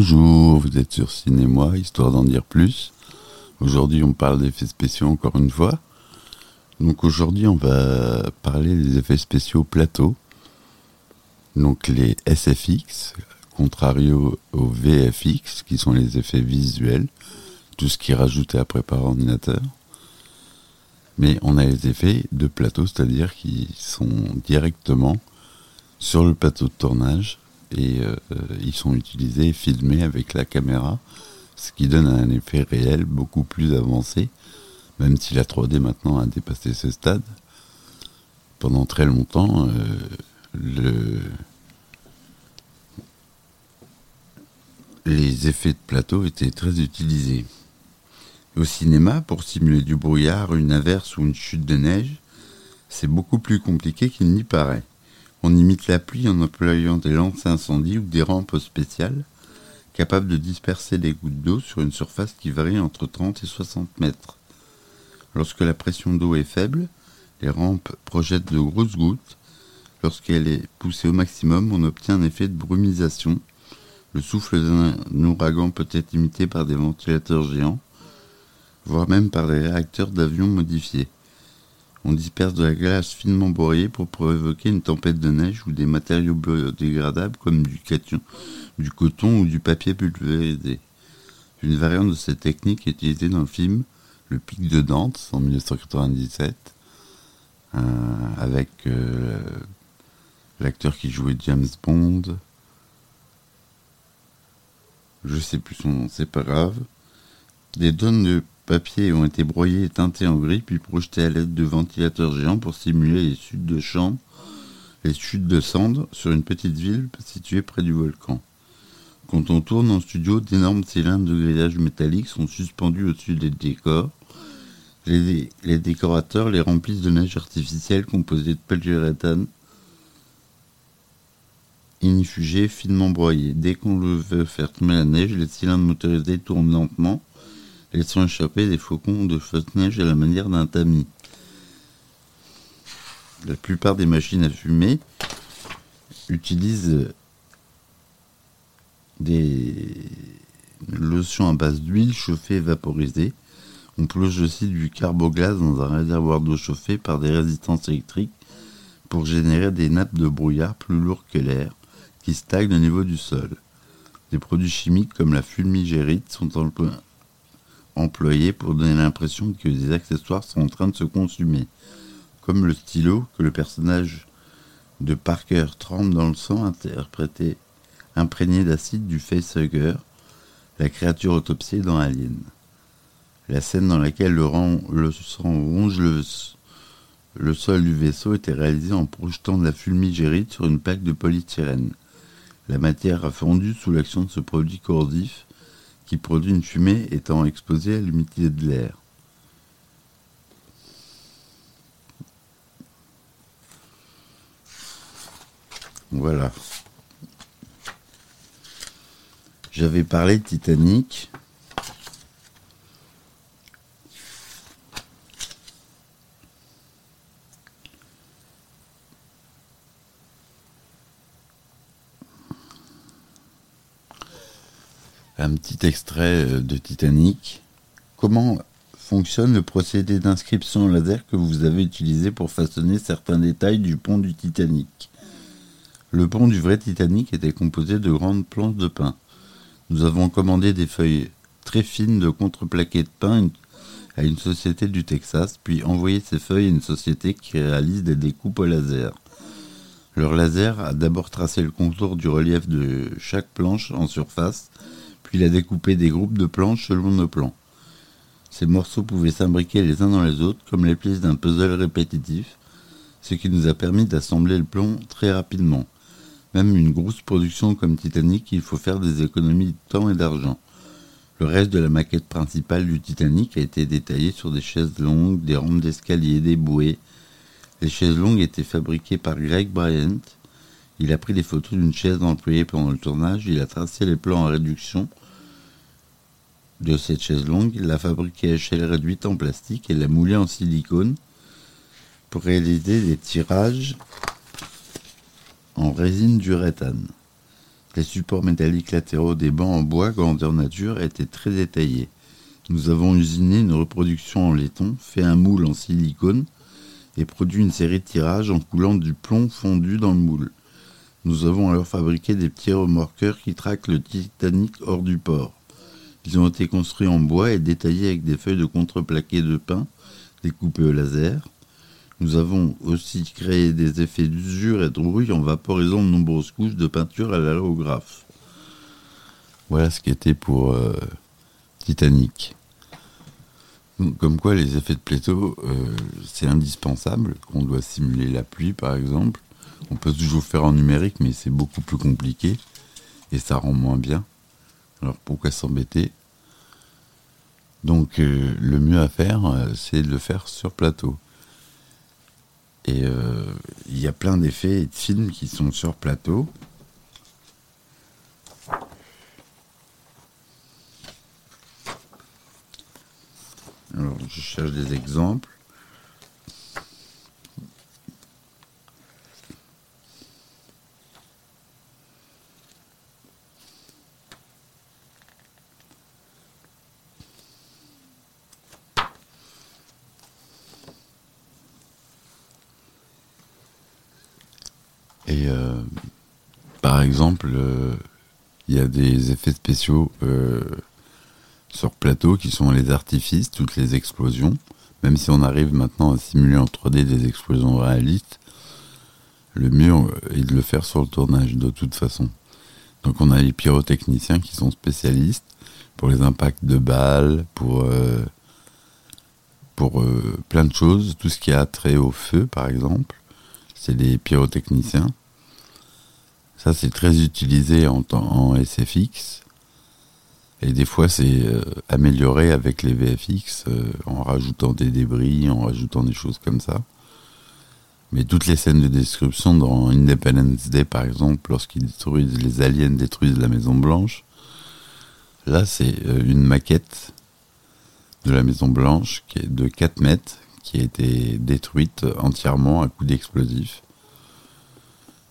Bonjour, vous êtes sur Cinémoi, histoire d'en dire plus. Aujourd'hui, on parle d'effets spéciaux encore une fois. Donc aujourd'hui, on va parler des effets spéciaux plateau. Donc les SFX, contrario aux VFX, qui sont les effets visuels, tout ce qui est rajouté après par ordinateur. Mais on a les effets de plateau, c'est-à-dire qui sont directement sur le plateau de tournage et euh, ils sont utilisés et filmés avec la caméra, ce qui donne un effet réel beaucoup plus avancé, même si la 3D maintenant a dépassé ce stade. Pendant très longtemps, euh, le... les effets de plateau étaient très utilisés. Au cinéma, pour simuler du brouillard, une averse ou une chute de neige, c'est beaucoup plus compliqué qu'il n'y paraît. On imite la pluie en employant des lances incendie ou des rampes spéciales capables de disperser les gouttes d'eau sur une surface qui varie entre 30 et 60 mètres. Lorsque la pression d'eau est faible, les rampes projettent de grosses gouttes. Lorsqu'elle est poussée au maximum, on obtient un effet de brumisation. Le souffle d'un ouragan peut être imité par des ventilateurs géants voire même par des réacteurs d'avions modifiés. On disperse de la glace finement broyée pour provoquer une tempête de neige ou des matériaux biodégradables comme du, du coton ou du papier pulvérisé. Une variante de cette technique est utilisée dans le film Le Pic de Dante en 1997 euh, avec euh, l'acteur qui jouait James Bond. Je sais plus son nom, c'est pas grave. Des tonnes de papiers ont été broyés et teintés en gris, puis projetés à l'aide de ventilateurs géants pour simuler les chutes de champs, les chutes de cendres sur une petite ville située près du volcan. Quand on tourne en studio, d'énormes cylindres de grillage métallique sont suspendus au-dessus des décors. Les, décorateurs les remplissent de neige artificielle composée de polyuréthane inifugé finement broyé. Dès qu'on veut faire tomber la neige, les cylindres motorisés tournent lentement laissant échapper des faucons de fausse neige à la manière d'un tamis. La plupart des machines à fumer utilisent des lotions à base d'huile chauffée et vaporisée. On plonge aussi du carbogaz dans un réservoir d'eau chauffée par des résistances électriques pour générer des nappes de brouillard plus lourdes que l'air qui stagnent au niveau du sol. Des produits chimiques comme la fulmigérite sont employés pour donner l'impression que des accessoires sont en train de se consumer, comme le stylo que le personnage de Parker trempe dans le sang interprété imprégné d'acide du facehugger, la créature autopsiée dans Alien. La scène dans laquelle le, sang ronge le, sol du vaisseau était réalisée en projetant de la fulmigérite sur une plaque de polystyrène. La matière a fondu sous l'action de ce produit corrosif qui produit une fumée étant exposée à l'humidité de l'air. Voilà. J'avais parlé Titanic. un petit extrait euh, de Titanic. Comment fonctionne le procédé d'inscription laser que vous avez utilisé pour façonner certains détails du pont du Titanic? Le pont du vrai Titanic était composé de grandes planches de pin. Nous avons commandé des feuilles très fines de contreplaqué de pin à une société du Texas, puis envoyé ces feuilles à une société qui réalise des découpes au laser. Leur laser a d'abord tracé le contour du relief de chaque planche en surface, puis il a découpé des groupes de planches selon nos plans. Ces morceaux pouvaient s'imbriquer les uns dans les autres comme les pièces d'un puzzle répétitif, ce qui nous a permis d'assembler le plomb très rapidement. Même une grosse production comme Titanic, il faut faire des économies de temps et d'argent. Le reste de la maquette principale du Titanic a été détaillé sur des chaises longues, des rampes d'escalier, des bouées. Les chaises longues étaient fabriquées par Greg Bryant, il a pris des photos d'une chaise employée pendant le tournage, il a tracé les plans en réduction de cette chaise longue, il l'a fabriquée à échelle réduite en plastique et l'a moulée en silicone pour réaliser des tirages en résine d'uréthane. Les supports métalliques latéraux des bancs en bois grandeur nature étaient très détaillés. Nous avons usiné une reproduction en laiton, fait un moule en silicone et produit une série de tirages en coulant du plomb fondu dans le moule. Nous avons alors fabriqué des petits remorqueurs qui traquent le Titanic hors du port. Ils ont été construits en bois et détaillés avec des feuilles de contreplaqué de pin découpées au laser. Nous avons aussi créé des effets d'usure et de rouille en vaporisant de nombreuses couches de peinture à l'allographe. Voilà ce qui était pour euh, Titanic. Comme quoi les effets de plateau, euh, c'est indispensable, qu'on doit simuler la pluie par exemple. On peut toujours faire en numérique, mais c'est beaucoup plus compliqué et ça rend moins bien. Alors pourquoi s'embêter? Donc euh, le mieux à faire, euh, c'est de le faire sur plateau. Et il y a plein d'effets et de films qui sont sur plateau. Alors, je cherche des exemples. Et euh, par euh, il y a des effets spéciaux euh, sur plateau qui sont les artifices, toutes les explosions. Même si on arrive maintenant à simuler en 3D des explosions réalistes, le mieux est de le faire sur le tournage de toute façon. Donc on a les pyrotechniciens qui sont spécialistes pour les impacts de balles, pour, euh, pour euh, plein de choses, tout ce qui a trait au feu par exemple, c'est des pyrotechniciens. Ça c'est très utilisé en, SFX. Et des fois, c'est euh, amélioré avec les VFX euh, en rajoutant des débris, en rajoutant des choses comme ça. Mais toutes les scènes de description dans Independence Day, par exemple, lorsqu'ils détruisent, les aliens détruisent la Maison Blanche, là, c'est euh, une maquette de la Maison Blanche qui est de 4 mètres, qui a été détruite entièrement à coup d'explosifs.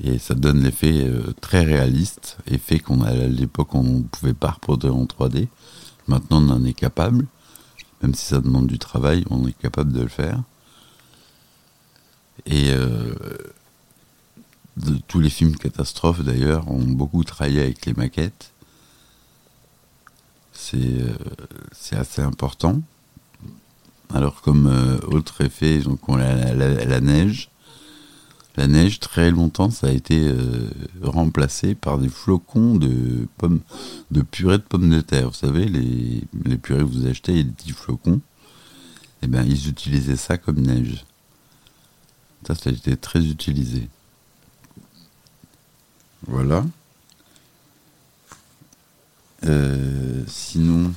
Et ça donne l'effet euh, très réaliste, effet qu'on à l'époque on ne pouvait pas reproduire en 3D. Maintenant on en est capable, même si ça demande du travail, on est capable de le faire. Et euh, tous les films catastrophes d'ailleurs ont beaucoup travaillé avec les maquettes. C'est euh, assez important. Alors comme autre effet, donc on a la neige la neige, très longtemps, ça a été euh, remplacé par des flocons de de purée de pommes de terre. Vous savez, les, les purées que vous achetez, des petits flocons. Eh bien, ils utilisaient ça comme neige. Ça, ça a été très utilisé. Voilà. Euh, sinon,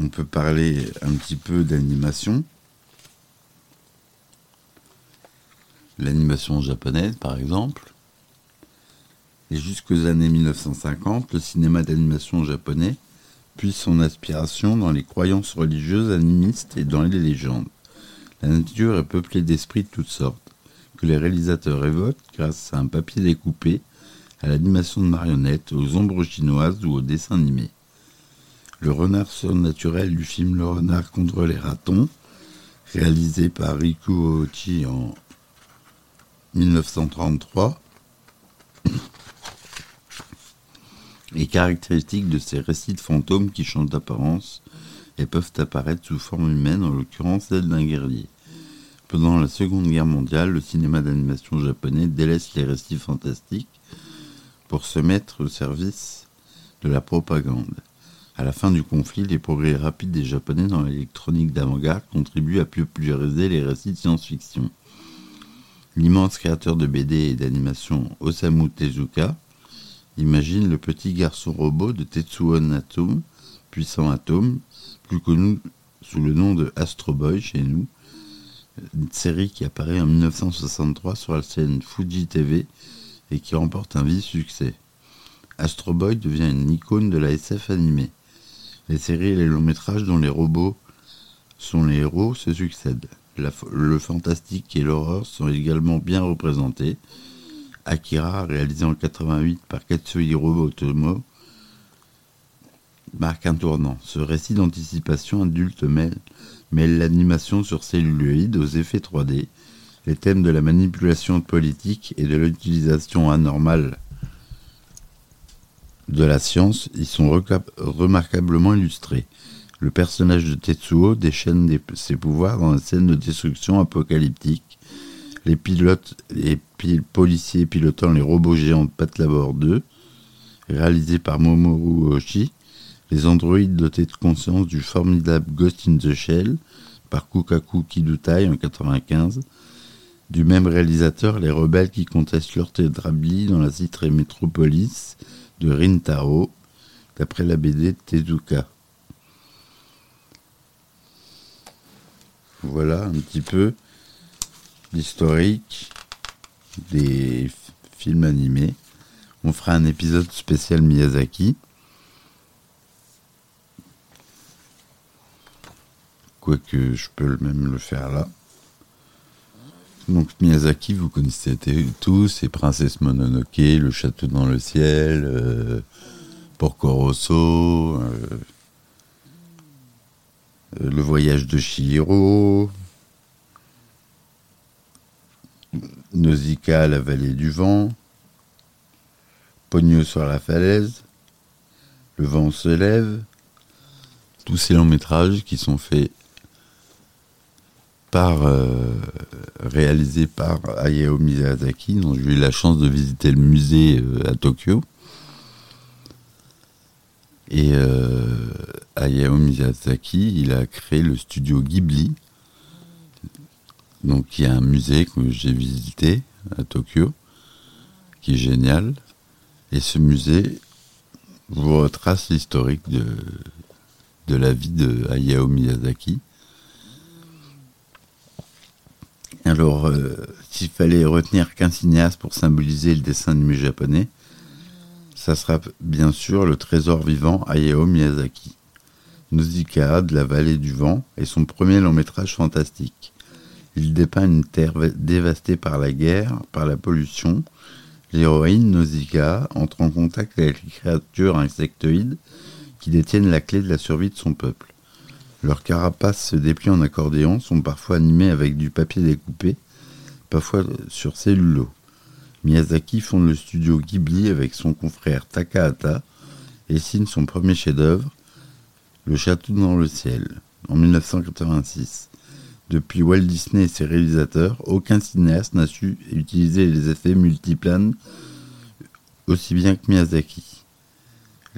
on peut parler un petit peu d'animation. L'animation japonaise par exemple. Et jusqu'aux années 1950, le cinéma d'animation japonais puise son aspiration dans les croyances religieuses animistes et dans les légendes. La nature est peuplée d'esprits de toutes sortes, que les réalisateurs évoquent grâce à un papier découpé, à l'animation de marionnettes, aux ombres chinoises ou aux dessins animés. Le renard surnaturel du film Le renard contre les ratons, réalisé par Riku Ochi en 1933 est caractéristique de ces récits de fantômes qui changent d'apparence et peuvent apparaître sous forme humaine, en l'occurrence celle d'un guerrier. Pendant la Seconde Guerre mondiale, le cinéma d'animation japonais délaisse les récits fantastiques pour se mettre au service de la propagande. À la fin du conflit, les progrès rapides des Japonais dans l'électronique d'avant-garde contribuent à populariser les récits de science-fiction l'immense créateur de BD et d'animation Osamu Tezuka imagine le petit garçon robot de Tetsuo Natsume, puissant atome, plus connu sous le nom de Astro Boy chez nous, une série qui apparaît en 1963 sur la scène Fuji TV et qui remporte un vif succès. Astro Boy devient une icône de la SF animée. Les séries et les longs métrages dont les robots sont les héros se succèdent le fantastique et l'horreur sont également bien représentés, Akira, réalisé en 88 par Katsuhiro Otomo, marque un tournant. Ce récit d'anticipation adulte mêle, l'animation sur celluloïd aux effets 3D, les thèmes de la manipulation politique et de l'utilisation anormale de la science y sont remarquablement illustrés. Le personnage de Tetsuo déchaîne ses pouvoirs dans la scène de destruction apocalyptique. Les pilotes et policiers pilotant les robots géants de Patlabor 2, réalisés par Momoru Oshii, les androïdes dotés de conscience du formidable Ghost in the Shell par Kukaku Kidutai en 95, du même réalisateur les rebelles qui contestent leur tétrabili dans la citrée métropolis de Rintaro, d'après la BD Tezuka. Voilà un petit peu l'historique des films animés. On fera un épisode spécial Miyazaki. Quoique je peux même le faire là. Donc Miyazaki, vous connaissez tous, c'est Princesse Mononoke, Le Château dans le ciel, euh, Porco euh, Le voyage de Chihiro, Nausicaa, La vallée du vent, Pogno sur la falaise, Le vent se lève, tous ces longs métrages qui sont faits par, euh, réalisé par Hayao Miyazaki, dont j'ai eu la chance de visiter le musée euh, à Tokyo. Et euh, Hayao Miyazaki, il a créé le studio Ghibli. Donc il y un musée que j'ai visité à Tokyo, qui est génial. Et ce musée vous retrace l'historique de, de la vie de Hayao Miyazaki. Alors, euh, s'il fallait retenir qu'un cinéaste pour symboliser le dessin animé japonais, ça sera bien sûr le trésor vivant Hayao Miyazaki. Nausicaa de la vallée du vent est son premier long métrage fantastique. Il dépeint une terre dévastée par la guerre, par la pollution. L'héroïne Nausicaa entre en contact avec les créatures insectoïdes qui détiennent la clé de la survie de son peuple. Leurs carapaces se déplient en accordéon, sont parfois animés avec du papier découpé, parfois sur cellulo. Miyazaki fonde le studio Ghibli avec son confrère Takahata et signe son premier chef-d'œuvre, Le Château dans le ciel, en 1986. Depuis Walt Disney et ses réalisateurs, aucun cinéaste n'a su utiliser les effets multiplanes aussi bien que Miyazaki.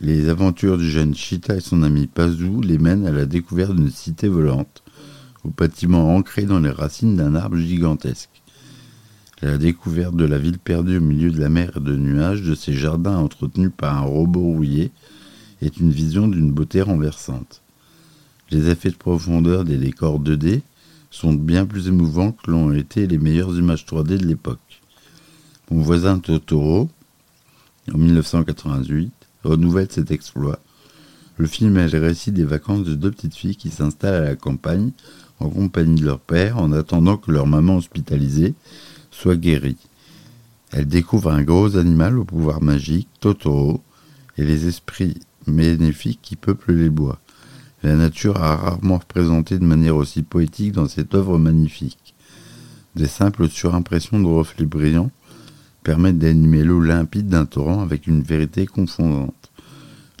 Les aventures du jeune Chita et son ami Pazu les mènent à la découverte d'une cité volante, au bâtiment ancré dans les racines d'un arbre gigantesque. La découverte de la ville perdue au milieu de la mer et de nuages, de ses jardins entretenus par un robot rouillé, est une vision d'une beauté renversante. Les effets de profondeur des décors 2D sont bien plus émouvants que l'ont été les meilleures images 3D de l'époque. Mon voisin Totoro, en 1988, renouvelle cet exploit. Le film est le récit des vacances de deux petites filles qui s'installent à la campagne en compagnie de leur père en attendant que leur maman hospitalisée soit guérie. Elles découvrent un gros animal au pouvoir magique, Totoro, et les esprits bénéfiques qui peuplent les bois. La nature a rarement représenté de manière aussi poétique dans cette œuvre magnifique. Des simples surimpressions de reflets brillants permettent d'animer l'eau limpide d'un torrent avec une vérité confondante.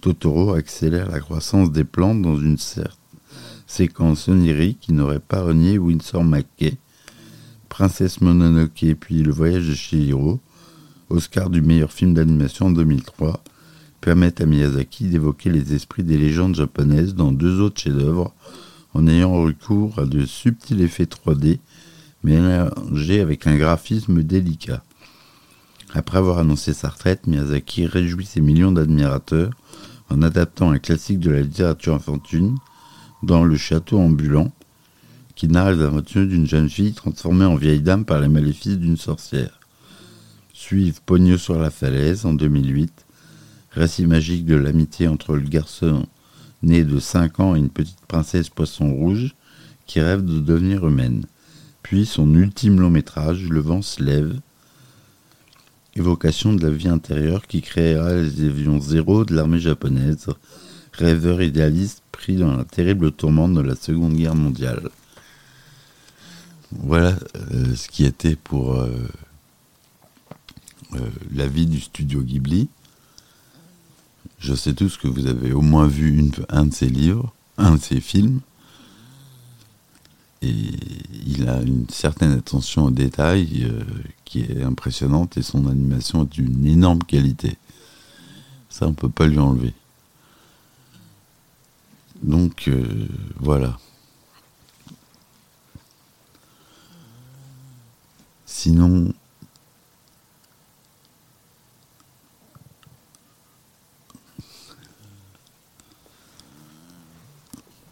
Totoro accélère la croissance des plantes dans une séquence onirique qui n'aurait pas renié Winsor McKay, Princesse Mononoke puis Le voyage de Chihiro, Oscar du meilleur film d'animation en 2003, permettent à Miyazaki d'évoquer les esprits des légendes japonaises dans deux autres chefs-d'œuvre en ayant recours à de subtils effets 3D mélangés avec un graphisme délicat. Après avoir annoncé sa retraite, Miyazaki réjouit ses millions d'admirateurs en adaptant un classique de la littérature infantile dans Le Château ambulant, qui narre les aventures d'une jeune fille transformée en vieille dame par les maléfices d'une sorcière. Suivent Pogno sur la falaise en 2008, récit magique de l'amitié entre le garçon né de 5 ans et une petite princesse poisson rouge qui rêve de devenir humaine. Puis son ultime long métrage, Le vent se lève, évocation de la vie intérieure qui créera les avions zéro de l'armée japonaise, rêveur idéaliste pris dans la terrible tourmente de la Seconde Guerre mondiale. Voilà euh, ce qui était pour euh, euh, la vie du studio Ghibli. Je sais tous que vous avez au moins vu un de ses livres, un de ses films. Et il a une certaine attention aux détails qui est impressionnante et son animation est d'une énorme qualité. Ça, on peut pas lui enlever. Donc, voilà. Sinon,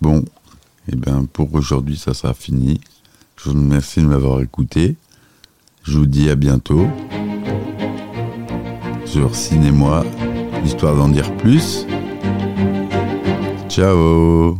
Bon, et eh bien pour aujourd'hui, ça sera fini. Je vous remercie de m'avoir écouté. Je vous dis à bientôt sur Ciné-moi, histoire d'en dire plus. Ciao